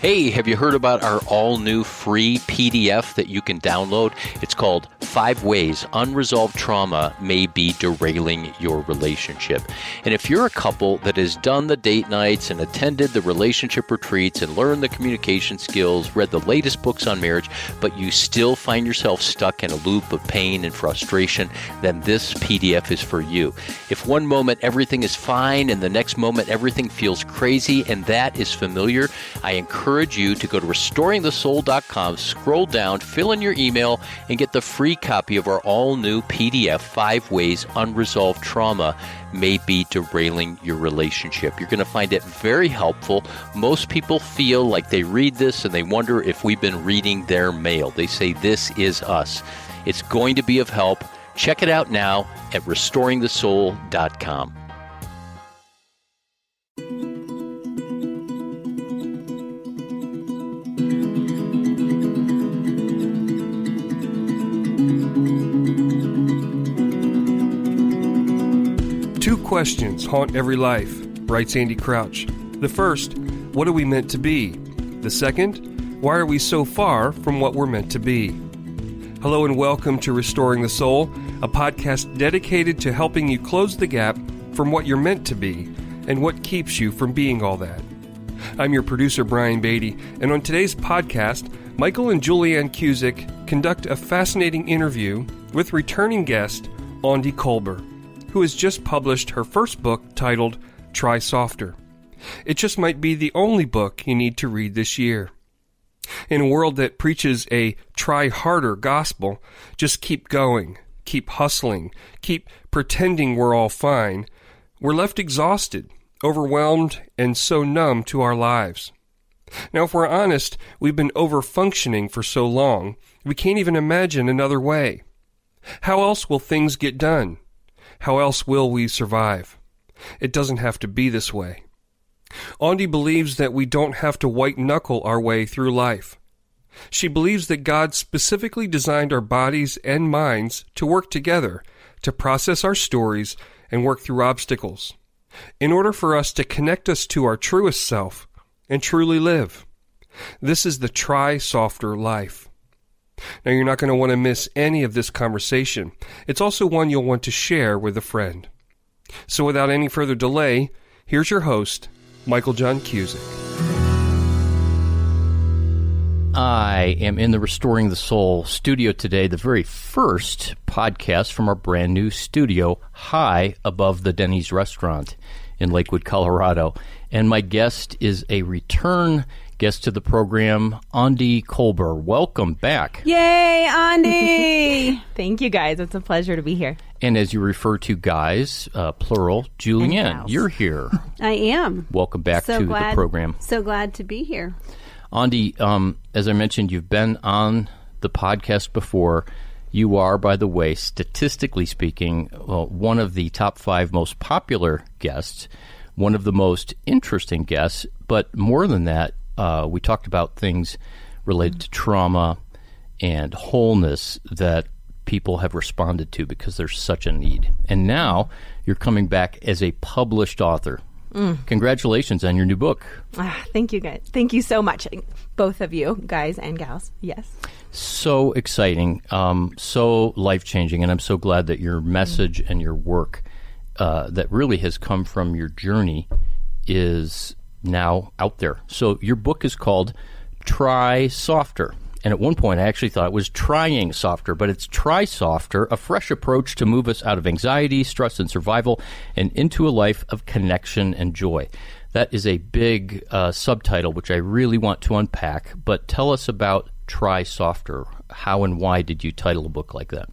Hey, have you heard about our all new free PDF that you can download? It's called Five Ways Unresolved Trauma May Be Derailing Your Relationship. And if you're a couple that has done the date nights and attended the relationship retreats and learned the communication skills, read the latest books on marriage, but you still find yourself stuck in a loop of pain and frustration, then this PDF is for you. If one moment everything is fine and the next moment everything feels crazy and that is familiar, I encourage encourage you to go to restoringthesoul.com, scroll down, fill in your email, and get the free copy of our all new PDF Five Ways Unresolved Trauma May Be Derailing Your Relationship. You're going to find it very helpful. Most people feel like they read this and they wonder if we've been reading their mail. They say, This is us. It's going to be of help. Check it out now at restoringthesoul.com. questions haunt every life, writes Andy Crouch. The first, what are we meant to be? The second, why are we so far from what we're meant to be? Hello and welcome to Restoring the Soul, a podcast dedicated to helping you close the gap from what you're meant to be and what keeps you from being all that. I'm your producer, Brian Beatty, and on today's podcast, Michael and Julianne Cusick conduct a fascinating interview with returning guest Aundi Kolber who has just published her first book titled Try Softer. It just might be the only book you need to read this year. In a world that preaches a try harder gospel, just keep going, keep hustling, keep pretending we're all fine, we're left exhausted, overwhelmed, and so numb to our lives. Now, if we're honest, we've been over functioning for so long, we can't even imagine another way. How else will things get done? How else will we survive? It doesn't have to be this way. Aundi believes that we don't have to white knuckle our way through life. She believes that God specifically designed our bodies and minds to work together, to process our stories and work through obstacles, in order for us to connect us to our truest self and truly live. This is the try softer life. Now, you're not going to want to miss any of this conversation. It's also one you'll want to share with a friend. So, without any further delay, here's your host, Michael John Cusick. I am in the Restoring the Soul studio today, the very first podcast from our brand new studio high above the Denny's restaurant in Lakewood, Colorado. And my guest is a return guest to the program, Aundi Kolber. Welcome back. Yay, Aundi! Thank you, guys. It's a pleasure to be here. And as you refer to guys, uh, plural, Julianne, you're here. I am. Welcome back so to glad, the program. So glad to be here. Aundi, um, as I mentioned, you've been on the podcast before. You are, by the way, statistically speaking, well, one of the top five most popular guests, one of the most interesting guests, but more than that, uh, we talked about things related to trauma and wholeness that people have responded to because there's such a need. And now you're coming back as a published author. Mm. Congratulations on your new book. Ah, thank you, guys. Thank you so much, both of you, guys and gals. Yes. So exciting, um, so life changing, and I'm so glad that your message mm. and your work uh, that really has come from your journey is now out there. So your book is called Try Softer. And at one point, I actually thought it was trying softer, but it's Try Softer, a fresh approach to move us out of anxiety, stress, and survival and into a life of connection and joy. That is a big uh, subtitle, which I really want to unpack. But tell us about Try Softer. How and why did you title a book like that?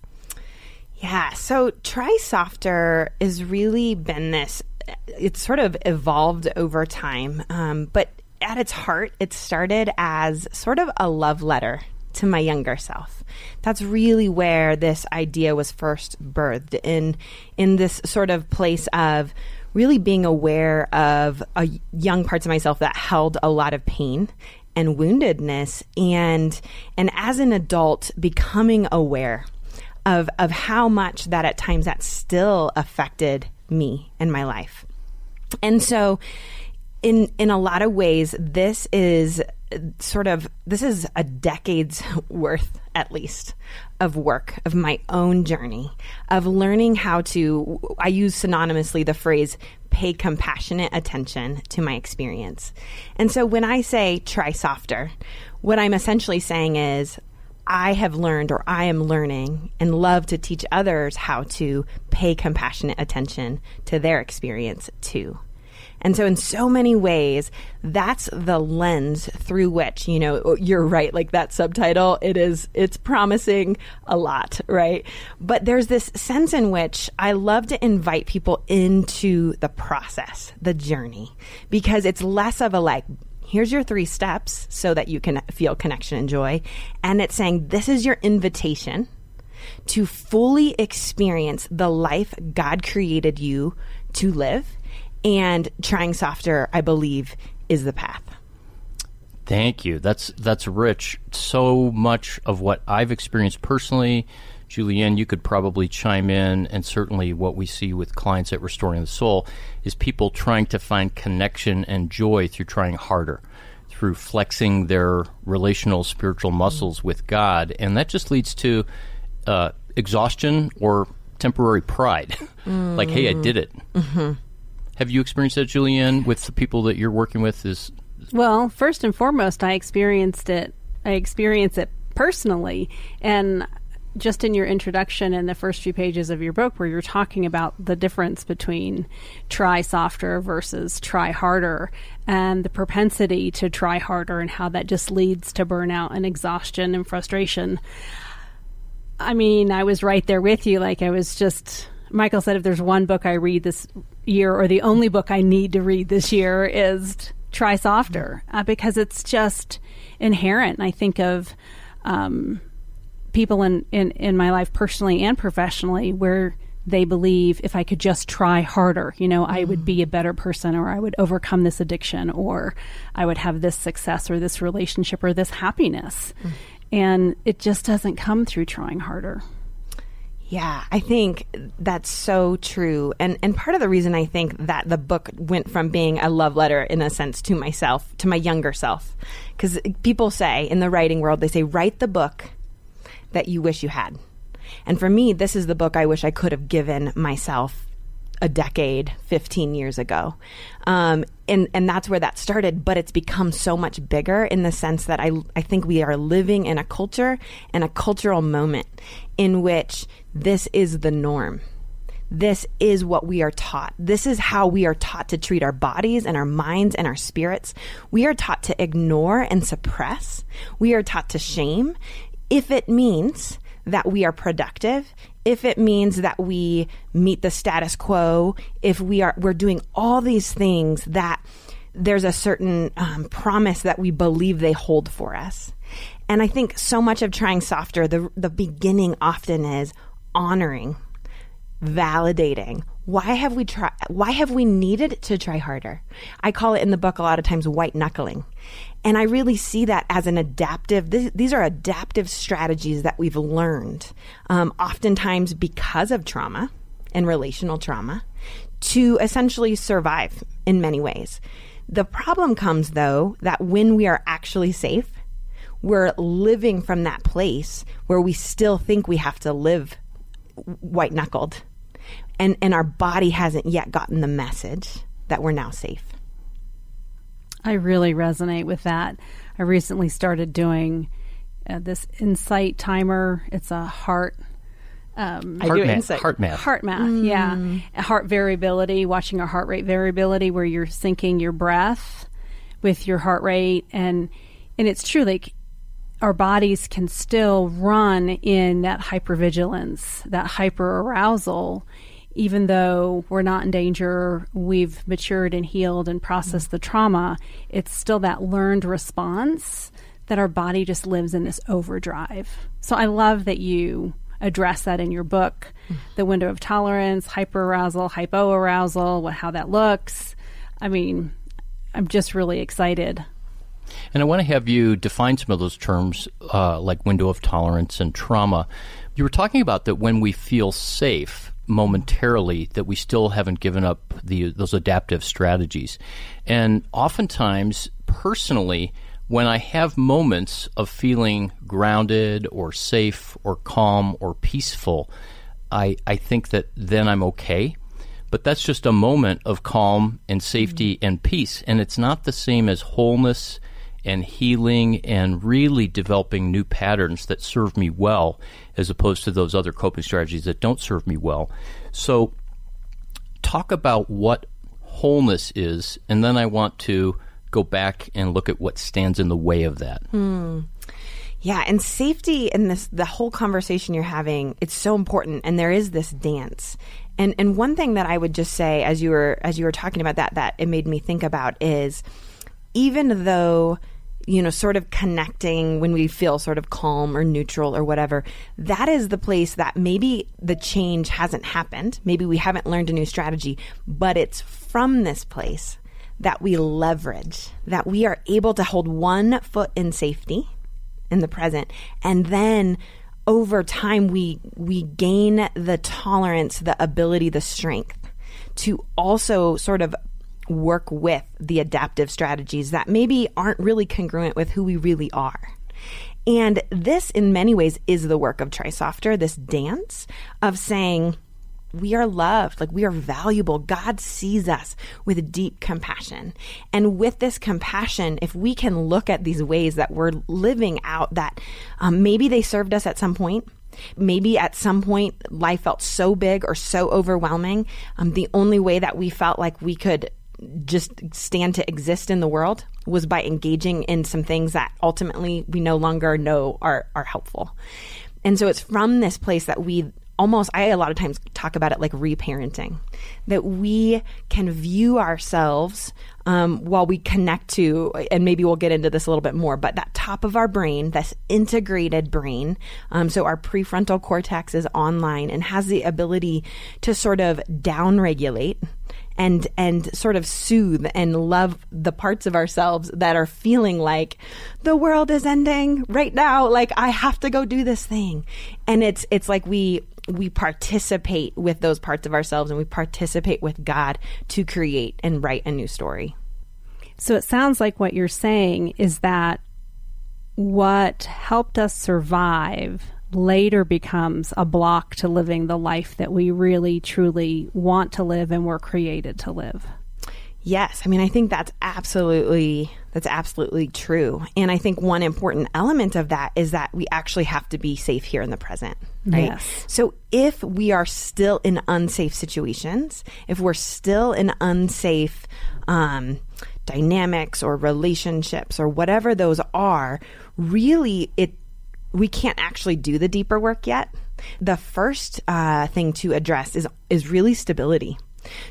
Yeah, so Try Softer has really been this it's sort of evolved over time. Um, but at its heart, it started as sort of a love letter to my younger self. That's really where this idea was first birthed in in this sort of place of really being aware of young parts of myself that held a lot of pain and woundedness and and as an adult becoming aware of of how much that at times that still affected me and my life. And so in in a lot of ways, this is sort of this is a decade's worth at least of work of my own journey of learning how to I use synonymously the phrase pay compassionate attention to my experience. And so when I say try softer, what I'm essentially saying is I have learned or I am learning and love to teach others how to pay compassionate attention to their experience too. And so, in so many ways, that's the lens through which, you know, oh, you're right, like that subtitle, it is, it's promising a lot, right? But there's this sense in which I love to invite people into the process, the journey, because it's less of a like, here's your three steps so that you can feel connection and joy. And it's saying, this is your invitation to fully experience the life God created you to live and trying softer, I believe, is the path. Thank you. That's that's rich. So much of what I've experienced personally, Julianne, you could probably chime in, and certainly what we see with clients at Restoring the Soul is people trying to find connection and joy through trying harder, through flexing their relational spiritual muscles with God, and that just leads to uh, exhaustion or temporary pride, mm. like, "Hey, I did it." Mm-hmm. Have you experienced that, Julianne, with the people that you're working with? Is well, first and foremost, I experienced it. I experienced it personally, and just in your introduction and the first few pages of your book, where you're talking about the difference between try softer versus try harder, and the propensity to try harder, and how that just leads to burnout and exhaustion and frustration. I mean, I was right there with you. Like, I was just Michael said if there's one book I read this year, or the only book I need to read this year, is Try Softer, uh, because it's just inherent. I think of um, people in, in, in my life, personally and professionally, where they believe if I could just try harder, you know, I would be a better person or I would overcome this addiction or I would have this success or this relationship or this happiness. Mm. And it just doesn't come through trying harder. Yeah, I think that's so true. And and part of the reason I think that the book went from being a love letter in a sense to myself, to my younger self. Cuz people say in the writing world they say write the book that you wish you had. And for me, this is the book I wish I could have given myself a decade, 15 years ago. Um, and, and that's where that started, but it's become so much bigger in the sense that I, I think we are living in a culture and a cultural moment in which this is the norm. This is what we are taught. This is how we are taught to treat our bodies and our minds and our spirits. We are taught to ignore and suppress. We are taught to shame if it means that we are productive, if it means that we meet the status quo, if we are we're doing all these things that there's a certain um, promise that we believe they hold for us. And I think so much of trying softer, the the beginning often is honoring, validating. Why have we tried? Why have we needed to try harder? I call it in the book a lot of times white knuckling. And I really see that as an adaptive, th- these are adaptive strategies that we've learned, um, oftentimes because of trauma and relational trauma, to essentially survive in many ways. The problem comes, though, that when we are actually safe, we're living from that place where we still think we have to live white knuckled. And, and our body hasn't yet gotten the message that we're now safe. I really resonate with that. I recently started doing uh, this insight timer. It's a heart. Um, heart, math, insight. heart math. Heart math, mm. yeah. Heart variability, watching our heart rate variability where you're syncing your breath with your heart rate. And, and it's true, like our bodies can still run in that hypervigilance, that hyper arousal even though we're not in danger, we've matured and healed and processed the trauma, it's still that learned response that our body just lives in this overdrive. So I love that you address that in your book the window of tolerance, hyperarousal, hypoarousal, what, how that looks. I mean, I'm just really excited. And I want to have you define some of those terms uh, like window of tolerance and trauma. You were talking about that when we feel safe, momentarily that we still haven't given up the those adaptive strategies. And oftentimes, personally, when I have moments of feeling grounded or safe or calm or peaceful, I, I think that then I'm okay. But that's just a moment of calm and safety mm-hmm. and peace. And it's not the same as wholeness and healing and really developing new patterns that serve me well as opposed to those other coping strategies that don't serve me well. So, talk about what wholeness is, and then I want to go back and look at what stands in the way of that. Hmm. Yeah, and safety in this the whole conversation you're having, it's so important and there is this dance. And and one thing that I would just say as you were as you were talking about that that it made me think about is even though you know, sort of connecting when we feel sort of calm or neutral or whatever, that is the place that maybe the change hasn't happened. Maybe we haven't learned a new strategy, but it's from this place that we leverage, that we are able to hold one foot in safety in the present and then over time we we gain the tolerance the ability the strength to also sort of work with the adaptive strategies that maybe aren't really congruent with who we really are and this in many ways is the work of Try Softer this dance of saying we are loved, like we are valuable. God sees us with deep compassion. And with this compassion, if we can look at these ways that we're living out that um, maybe they served us at some point, Maybe at some point life felt so big or so overwhelming. Um, the only way that we felt like we could just stand to exist in the world was by engaging in some things that ultimately we no longer know are, are helpful. And so it's from this place that we almost I a lot of times talk about it like reparenting that we can view ourselves um, while we connect to and maybe we'll get into this a little bit more but that top of our brain this integrated brain um, so our prefrontal cortex is online and has the ability to sort of downregulate and and sort of soothe and love the parts of ourselves that are feeling like the world is ending right now like i have to go do this thing and it's it's like we we participate with those parts of ourselves and we participate with God to create and write a new story. So it sounds like what you're saying is that what helped us survive later becomes a block to living the life that we really truly want to live and were created to live. Yes, I mean I think that's absolutely that's absolutely true. And I think one important element of that is that we actually have to be safe here in the present, right? Yes. So if we are still in unsafe situations, if we're still in unsafe um, dynamics or relationships or whatever those are, really it we can't actually do the deeper work yet. The first uh, thing to address is is really stability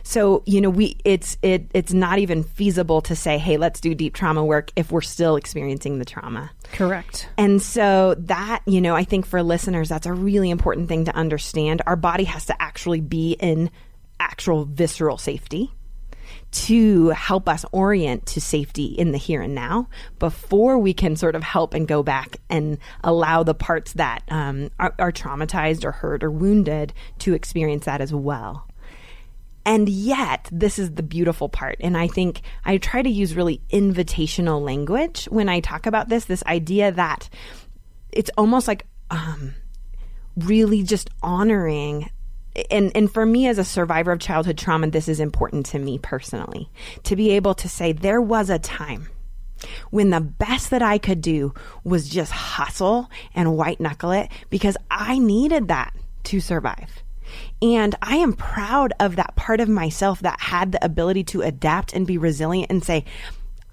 so, you know, we it's it it's not even feasible to say, "Hey, let's do deep trauma work" if we're still experiencing the trauma. Correct. And so that, you know, I think for listeners that's a really important thing to understand. Our body has to actually be in actual visceral safety to help us orient to safety in the here and now before we can sort of help and go back and allow the parts that um, are, are traumatized or hurt or wounded to experience that as well. And yet, this is the beautiful part. And I think I try to use really invitational language when I talk about this this idea that it's almost like um, really just honoring. And, and for me as a survivor of childhood trauma, this is important to me personally to be able to say, there was a time when the best that I could do was just hustle and white knuckle it because I needed that to survive. And I am proud of that part of myself that had the ability to adapt and be resilient and say,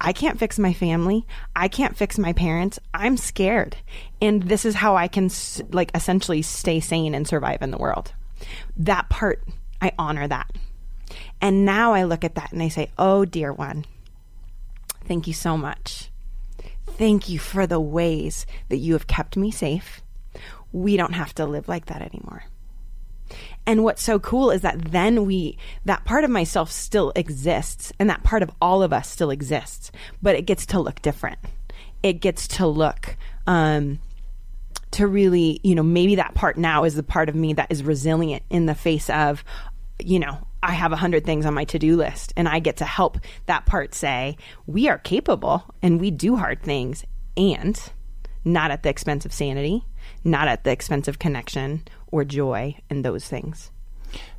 I can't fix my family. I can't fix my parents. I'm scared. And this is how I can like essentially stay sane and survive in the world. That part, I honor that. And now I look at that and I say, "Oh dear one. Thank you so much. Thank you for the ways that you have kept me safe. We don't have to live like that anymore." And what's so cool is that then we, that part of myself still exists and that part of all of us still exists, but it gets to look different. It gets to look, um, to really, you know, maybe that part now is the part of me that is resilient in the face of, you know, I have a hundred things on my to do list and I get to help that part say, we are capable and we do hard things and not at the expense of sanity, not at the expense of connection or joy and those things.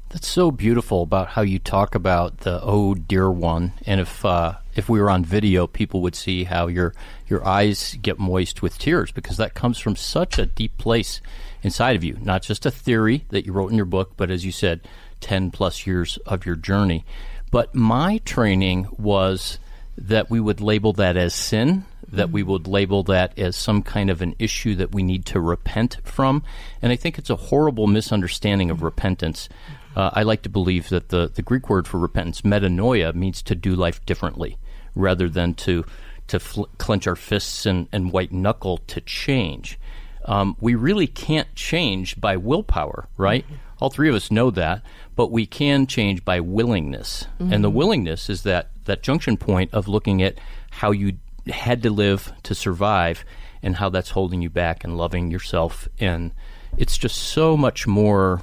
That's so beautiful about how you talk about the oh dear one, and if uh, if we were on video, people would see how your your eyes get moist with tears because that comes from such a deep place inside of you. Not just a theory that you wrote in your book, but as you said, ten plus years of your journey. But my training was that we would label that as sin that we would label that as some kind of an issue that we need to repent from. And I think it's a horrible misunderstanding of repentance. Uh, I like to believe that the, the Greek word for repentance, metanoia, means to do life differently rather than to, to fl- clench our fists and, and white knuckle to change. Um, we really can't change by willpower, right? Mm-hmm. All three of us know that, but we can change by willingness. Mm-hmm. And the willingness is that, that junction point of looking at how you had to live to survive and how that's holding you back and loving yourself. And it's just so much more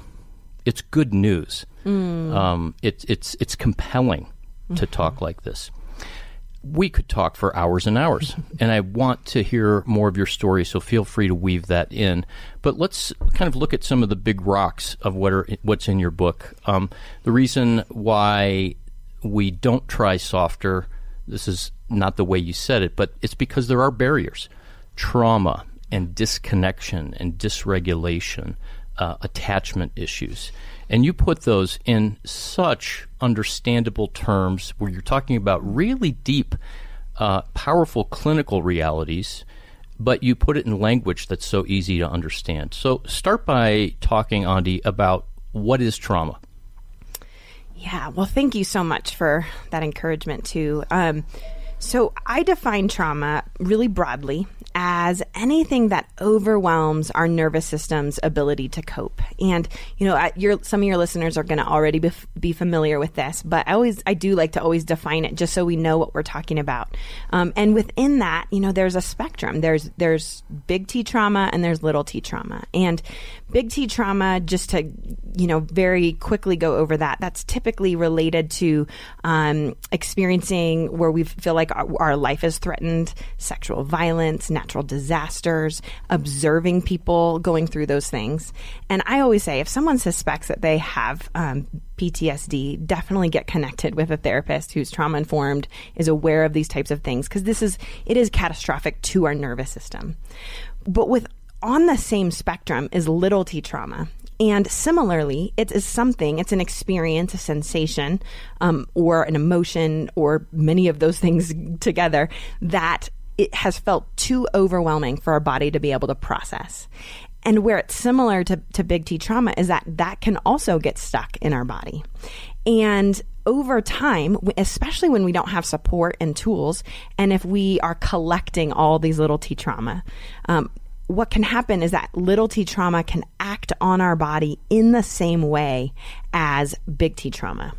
it's good news. Mm. Um, it's it's it's compelling mm-hmm. to talk like this. We could talk for hours and hours, and I want to hear more of your story. So feel free to weave that in. But let's kind of look at some of the big rocks of what are what's in your book. Um, the reason why we don't try softer. This is not the way you said it, but it's because there are barriers, trauma and disconnection and dysregulation uh, attachment issues. And you put those in such understandable terms where you're talking about really deep, uh, powerful clinical realities, but you put it in language that's so easy to understand. So start by talking, Aundi, about what is trauma. Yeah, well, thank you so much for that encouragement, too. Um, so I define trauma really broadly as anything that overwhelms our nervous system's ability to cope. And you know, your, some of your listeners are going to already be, be, familiar with this, but I always I do like to always define it just so we know what we're talking about. Um, and within that, you know, there's a spectrum. There's there's big T trauma and there's little T trauma. And big T trauma, just to you know, very quickly go over that. That's typically related to um, experiencing where we feel like our, our life is threatened, sexual violence natural disasters, observing people going through those things. And I always say if someone suspects that they have um, PTSD, definitely get connected with a therapist who's trauma informed, is aware of these types of things, because this is, it is catastrophic to our nervous system. But with on the same spectrum is little t trauma. And similarly, it is something, it's an experience, a sensation, um, or an emotion, or many of those things together that it has felt too overwhelming for our body to be able to process. And where it's similar to, to big T trauma is that that can also get stuck in our body. And over time, especially when we don't have support and tools, and if we are collecting all these little T trauma, um, what can happen is that little t trauma can act on our body in the same way as big T trauma.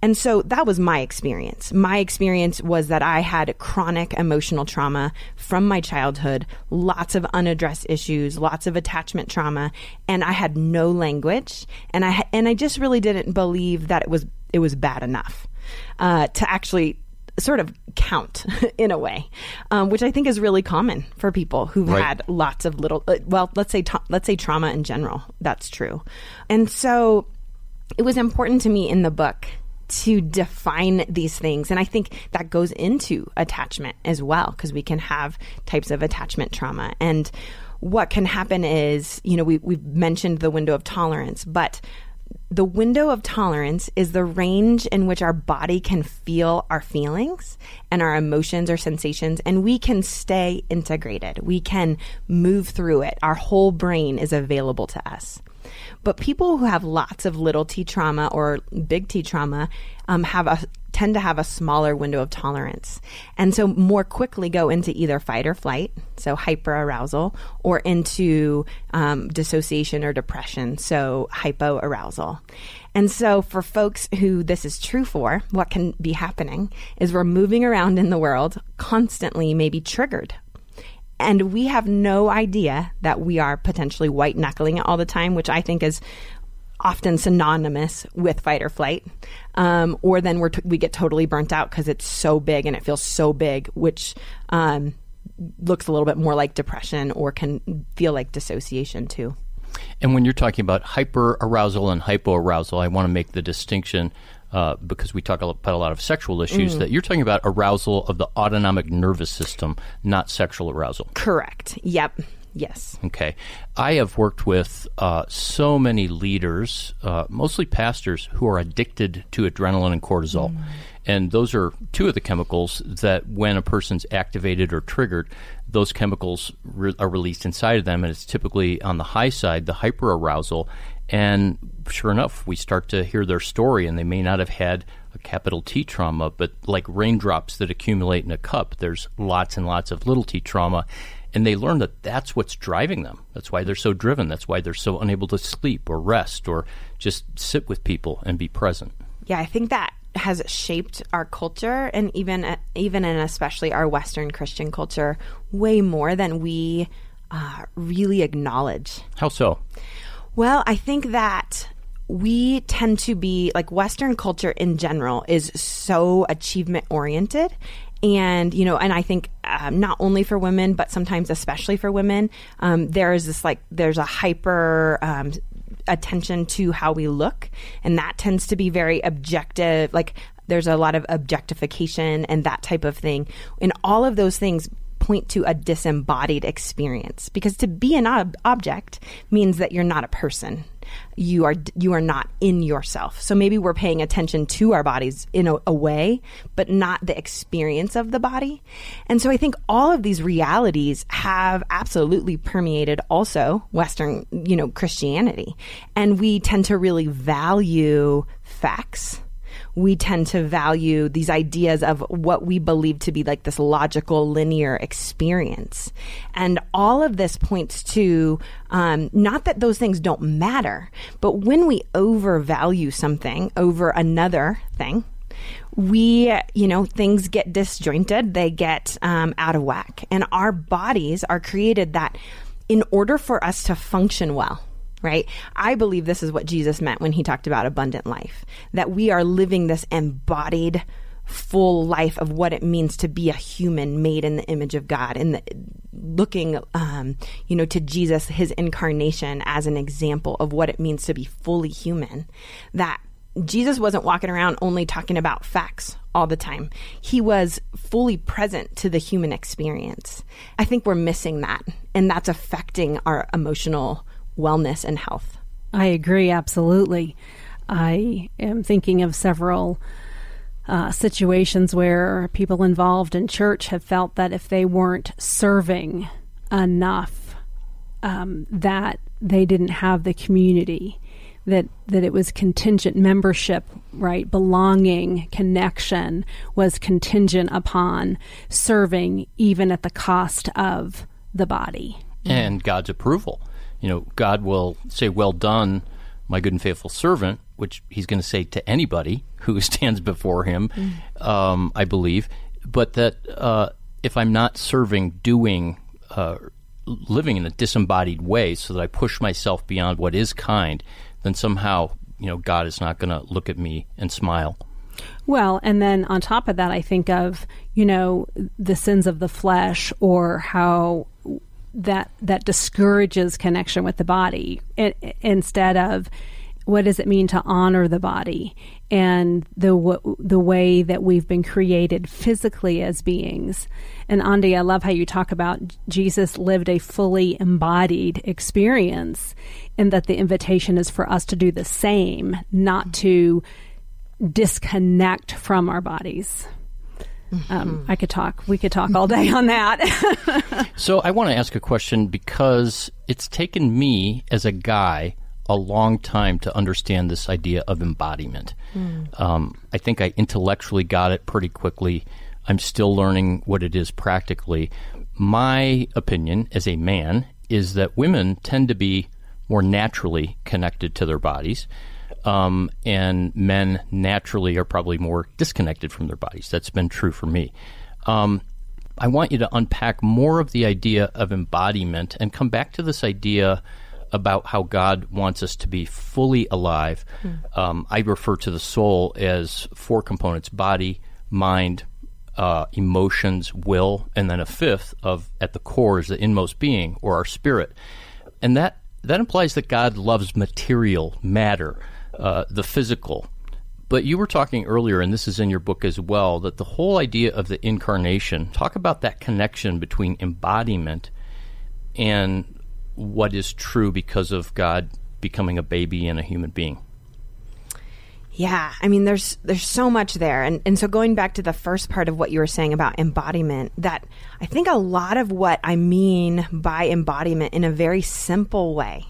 And so that was my experience. My experience was that I had chronic emotional trauma from my childhood, lots of unaddressed issues, lots of attachment trauma, and I had no language and I and I just really didn't believe that it was it was bad enough uh, to actually sort of count in a way, um, which I think is really common for people who've right. had lots of little. Uh, well, let's say ta- let's say trauma in general. That's true, and so it was important to me in the book to define these things. And I think that goes into attachment as well, because we can have types of attachment trauma. And what can happen is, you know, we, we've mentioned the window of tolerance, but the window of tolerance is the range in which our body can feel our feelings and our emotions or sensations, and we can stay integrated. We can move through it. Our whole brain is available to us. But people who have lots of little t trauma or big T trauma um, have a tend to have a smaller window of tolerance. And so more quickly go into either fight or flight, so hyperarousal, or into um, dissociation or depression, so hypoarousal. And so for folks who this is true for, what can be happening is we're moving around in the world constantly, maybe triggered And we have no idea that we are potentially white knuckling it all the time, which I think is often synonymous with fight or flight. Um, or then we're t- we get totally burnt out because it's so big and it feels so big, which um, looks a little bit more like depression or can feel like dissociation too. And when you're talking about hyperarousal and hypoarousal, I want to make the distinction uh, because we talk about a lot of sexual issues that you're talking about arousal of the autonomic nervous system, not sexual arousal. Correct. Yep. Yes. Okay. I have worked with uh, so many leaders, uh, mostly pastors, who are addicted to adrenaline and cortisol. And those are two of the chemicals that, when a person's activated or triggered, those chemicals re- are released inside of them. And it's typically on the high side, the hyperarousal. And sure enough, we start to hear their story, and they may not have had a capital T trauma, but like raindrops that accumulate in a cup, there's lots and lots of little t trauma. And they learn that that's what's driving them. That's why they're so driven. That's why they're so unable to sleep or rest or just sit with people and be present. Yeah, I think that has shaped our culture and even even and especially our Western Christian culture way more than we uh, really acknowledge. How so? Well, I think that we tend to be like Western culture in general is so achievement oriented. And, you know, and I think um, not only for women, but sometimes especially for women, um, there is this like, there's a hyper um, attention to how we look. And that tends to be very objective. Like, there's a lot of objectification and that type of thing. And all of those things point to a disembodied experience. Because to be an ob- object means that you're not a person. You are you are not in yourself. So maybe we're paying attention to our bodies in a, a way but not the experience of the body. And so i think all of these realities have absolutely permeated also western you know christianity. And we tend to really value facts we tend to value these ideas of what we believe to be like this logical linear experience and all of this points to um, not that those things don't matter but when we overvalue something over another thing we, you know, things get disjointed, they get um, out of whack. And our bodies are created that in order for us to function well, right? I believe this is what Jesus meant when he talked about abundant life, that we are living this embodied full life of what it means to be a human made in the image of God and looking um, you know to Jesus his incarnation as an example of what it means to be fully human that Jesus wasn't walking around only talking about facts all the time. He was fully present to the human experience. I think we're missing that, and that's affecting our emotional wellness and health. I agree, absolutely. I am thinking of several uh, situations where people involved in church have felt that if they weren't serving enough, um, that they didn't have the community. That that it was contingent membership, right? Belonging, connection was contingent upon serving, even at the cost of the body and God's approval. You know, God will say, "Well done, my good and faithful servant," which He's going to say to anybody who stands before Him. Um, I believe, but that uh, if I'm not serving, doing, uh, living in a disembodied way, so that I push myself beyond what is kind, then somehow, you know, God is not going to look at me and smile. Well, and then on top of that, I think of you know the sins of the flesh, or how that that discourages connection with the body i instead of what does it mean to honor the body and the w- the way that we've been created physically as beings. And Aundi, I love how you talk about Jesus lived a fully embodied experience, and that the invitation is for us to do the same, not mm-hmm. to disconnect from our bodies. Um, I could talk. We could talk all day on that. So I want to ask a question because it's taken me as a guy a long time to understand this idea of embodiment. Um, I think I intellectually got it pretty quickly. I'm still learning what it is practically. My opinion as a man is that women tend to be more naturally connected to their bodies. Um, and men naturally are probably more disconnected from their bodies. That's been true for me. Um, I want you to unpack more of the idea of embodiment and come back to this idea about how God wants us to be fully alive. Mm. Um, I refer to the soul as four components body, mind, uh, emotions, will, and then a fifth of at the core is the inmost being or our spirit. And that, that implies that God loves material, matter, uh, the physical. But you were talking earlier, and this is in your book as well, that the whole idea of the incarnation, talk about that connection between embodiment and what is true because of God becoming a baby and a human being. Yeah, I mean there's there's so much there. And and so going back to the first part of what you were saying about embodiment, that I think a lot of what I mean by embodiment in a very simple way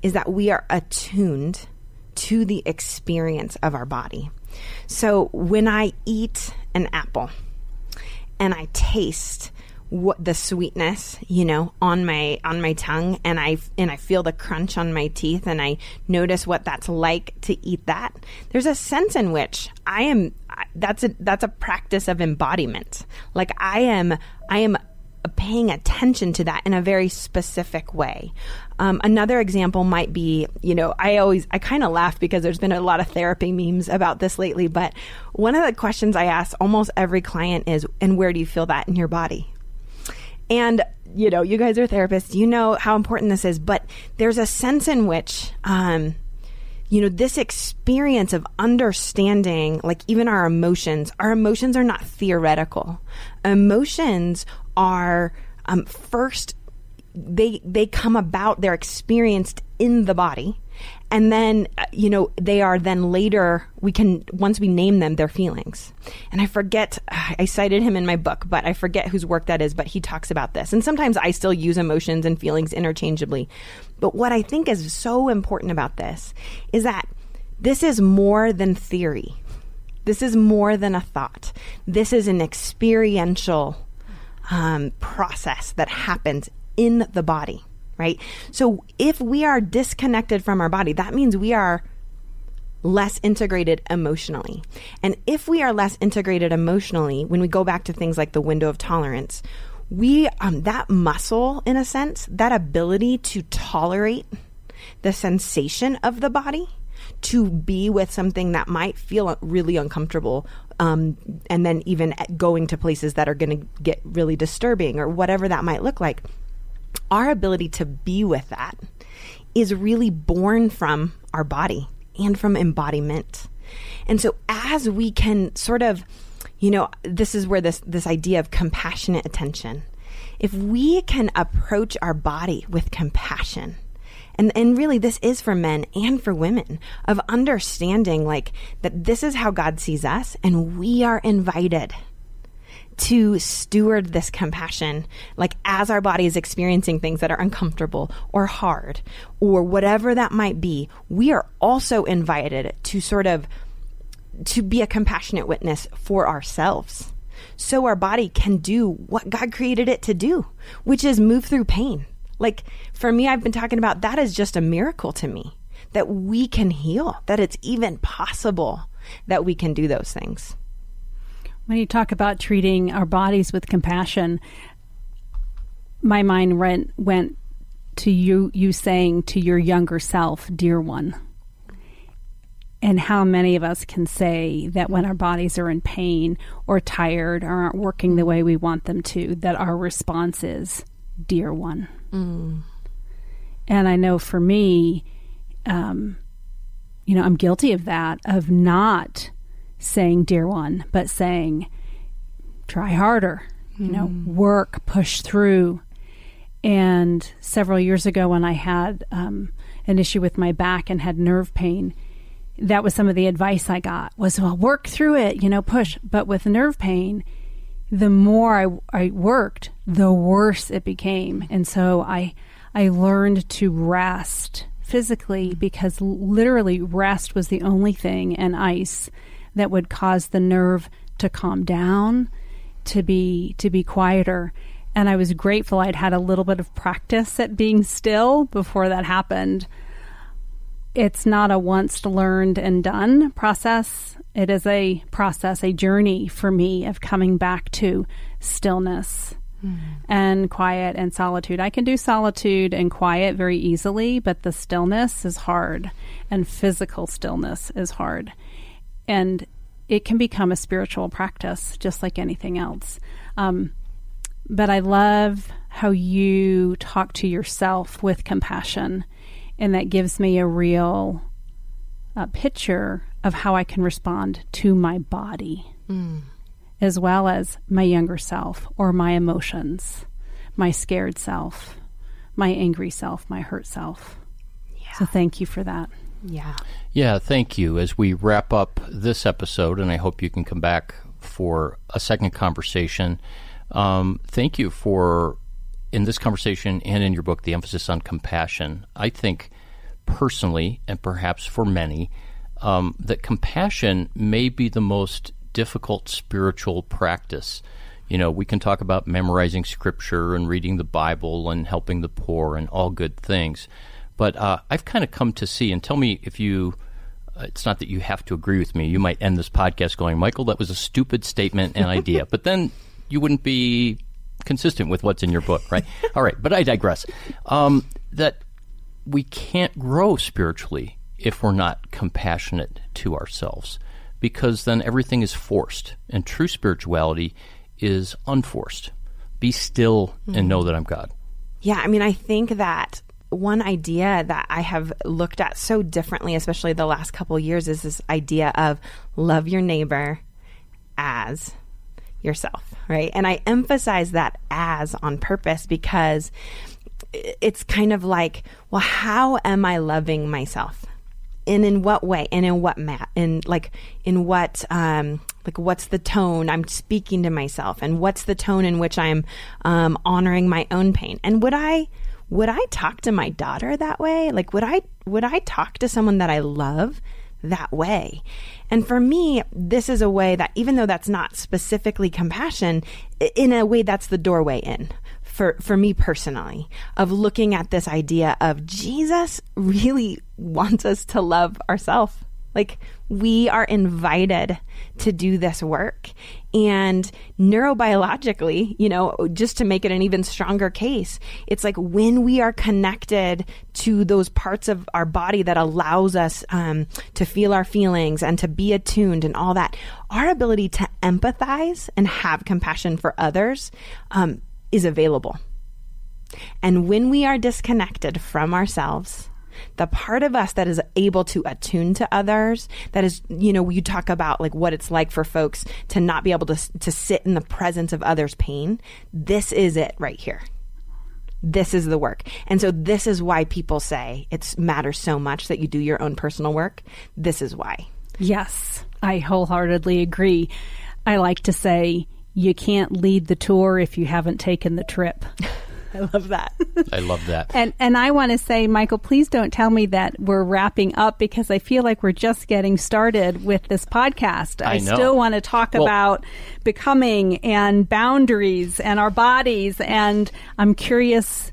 is that we are attuned to the experience of our body. So when I eat an apple and I taste what the sweetness, you know, on my on my tongue and I and I feel the crunch on my teeth and I notice what that's like to eat that. There's a sense in which I am that's a that's a practice of embodiment. Like I am I am paying attention to that in a very specific way. Um, another example might be, you know, I always, I kind of laugh because there's been a lot of therapy memes about this lately, but one of the questions I ask almost every client is, and where do you feel that in your body? And, you know, you guys are therapists, you know how important this is, but there's a sense in which, um, you know, this experience of understanding, like even our emotions, our emotions are not theoretical. Emotions are um, first, they they come about, they're experienced in the body, and then uh, you know they are then later we can once we name them their feelings. And i forget i cited him in my book but i forget whose work that is but he talks about this. And sometimes i still use emotions and feelings interchangeably. But what i think is so important about this is that this is more than theory. This is more than a thought. This is an experiential um, process that happens in the body right? So if we are disconnected from our body, that means we are less integrated emotionally. And if we are less integrated emotionally, when we go back to things like the window of tolerance, we um, that muscle in a sense, that ability to tolerate the sensation of the body to be with something that might feel really uncomfortable um, and then even going to places that are going to get really disturbing or whatever that might look like our ability to be with that is really born from our body and from embodiment. And so as we can sort of, you know, this is where this this idea of compassionate attention. If we can approach our body with compassion, and and really this is for men and for women of understanding like that this is how God sees us and we are invited to steward this compassion, like as our body is experiencing things that are uncomfortable or hard or whatever that might be, we are also invited to sort of to be a compassionate witness for ourselves. So our body can do what God created it to do, which is move through pain. Like for me, I've been talking about that is just a miracle to me that we can heal, that it's even possible that we can do those things. When you talk about treating our bodies with compassion, my mind went, went to you you saying to your younger self, dear one. And how many of us can say that when our bodies are in pain or tired or aren't working the way we want them to, that our response is, dear one. Mm. And I know for me, um, you know, I'm guilty of that, of not saying, Dear one, but saying, try harder, you know, mm. work, push through. And several years ago, when I had um, an issue with my back and had nerve pain, that was some of the advice I got was, well, work through it, you know, push. But with nerve pain, the more I, I worked, the worse it became. And so I, I learned to rest physically because literally rest was the only thing and ice that would cause the nerve to calm down, to be to be quieter. And I was grateful I'd had a little bit of practice at being still before that happened. It's not a once learned and done process. It is a process, a journey for me of coming back to stillness and quiet and solitude. I can do solitude and quiet very easily, but the stillness is hard, and physical stillness is hard. And it can become a spiritual practice, just like anything else. Um, but I love how you talk to yourself with compassion, and that gives me a real uh, picture of how I can respond to my body as well as my younger self or my emotions, my scared self, my angry self, my hurt self. Yeah. So thank you for that. Yeah. Yeah, thank you. As we wrap up this episode, and I hope you can come back for a second conversation, um, thank you for, in this conversation and in your book, the emphasis on compassion. I think personally, and perhaps for many, um, that compassion may be the most difficult spiritual practice. You know, we can talk about memorizing scripture and reading the Bible and helping the poor and all good things. But uh, I've kind of come to see, and tell me if you, uh, it's not that you have to agree with me. You might end this podcast going, Michael, that was a stupid statement and idea. but then you wouldn't be consistent with what's in your book, right? all right, but I digress. Um, that we can't grow spiritually if we're not compassionate to ourselves because then everything is forced and true spirituality is unforced be still and mm-hmm. know that i'm god Yeah, I mean, I think that one idea that I have looked at so differently, especially the last couple of years, is this idea of love your neighbor as yourself, right? And I emphasize that as on purpose because it's kind of like, well, how am I loving myself? And in what way and in what mat and like in what um like what's the tone i'm speaking to myself and what's the tone in which i'm um honoring my own pain? And would i would i talk to my daughter that way? Like would i would i talk to someone that i love that way? And for me this is a way that even though that's not specifically compassion in a way that's the doorway in for for me personally of looking at this idea of Jesus really wants us to love ourselves. Like we are invited to do this work. And neurobiologically, you know, just to make it an even stronger case, it's like when we are connected to those parts of our body that allows us um, to feel our feelings and to be attuned and all that, our ability to empathize and have compassion for others um, is available. And when we are disconnected from ourselves, the part of us that is able to attune to others, that is, you know, you talk about like what it's like for folks to not be able to, to sit in the presence of others' pain. This is it right here. This is the work. And so this is why people say it matters so much that you do your own personal work. This is why. Yes, I wholeheartedly agree. I like to say you can't lead the tour if you haven't taken the trip. I love that. i love that And and I want to say, Michael, please don't tell me that we're wrapping up because I feel like we're just getting started with this podcast. I know. still want to talk Well- about becoming and boundaries and our bodies, and I'm curious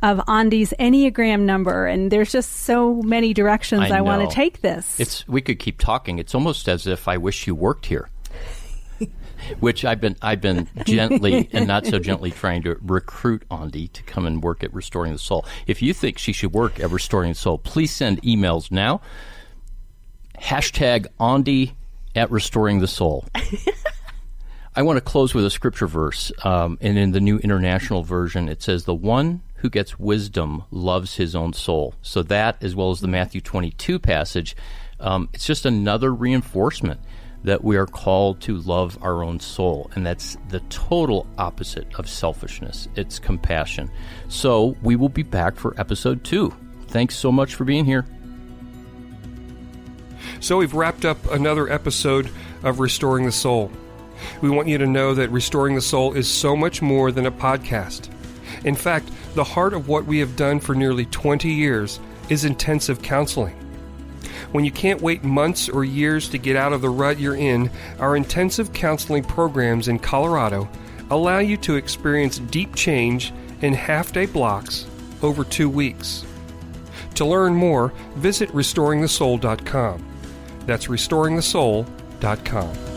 of Aundi's Enneagram number, and there's just so many directions I I, want to take this. It's we could keep talking. It's almost as if I wish you worked here. Which I've been I've been gently and not so gently trying to recruit Aundi to come and work at Restoring the Soul. If you think she should work at Restoring the Soul, please send emails now. Hashtag Aundi at Restoring the Soul. I want to close with a scripture verse, um, and in the New International Version, it says, "The one who gets wisdom loves his own soul." So that, as well as the Matthew twenty-two passage, um, it's just another reinforcement that we are called to love our own soul, and that's the total opposite of selfishness. It's compassion. So we will be back for episode two. Thanks so much for being here. So we've wrapped up another episode of Restoring the Soul. We want you to know that Restoring the Soul is so much more than a podcast. In fact, the heart of what we have done for nearly 20 years is intensive counseling. When you can't wait months or years to get out of the rut you're in, our intensive counseling programs in Colorado allow you to experience deep change in half day blocks over two weeks. To learn more, visit restoringthesoul.com. That's restoringthesoul.com.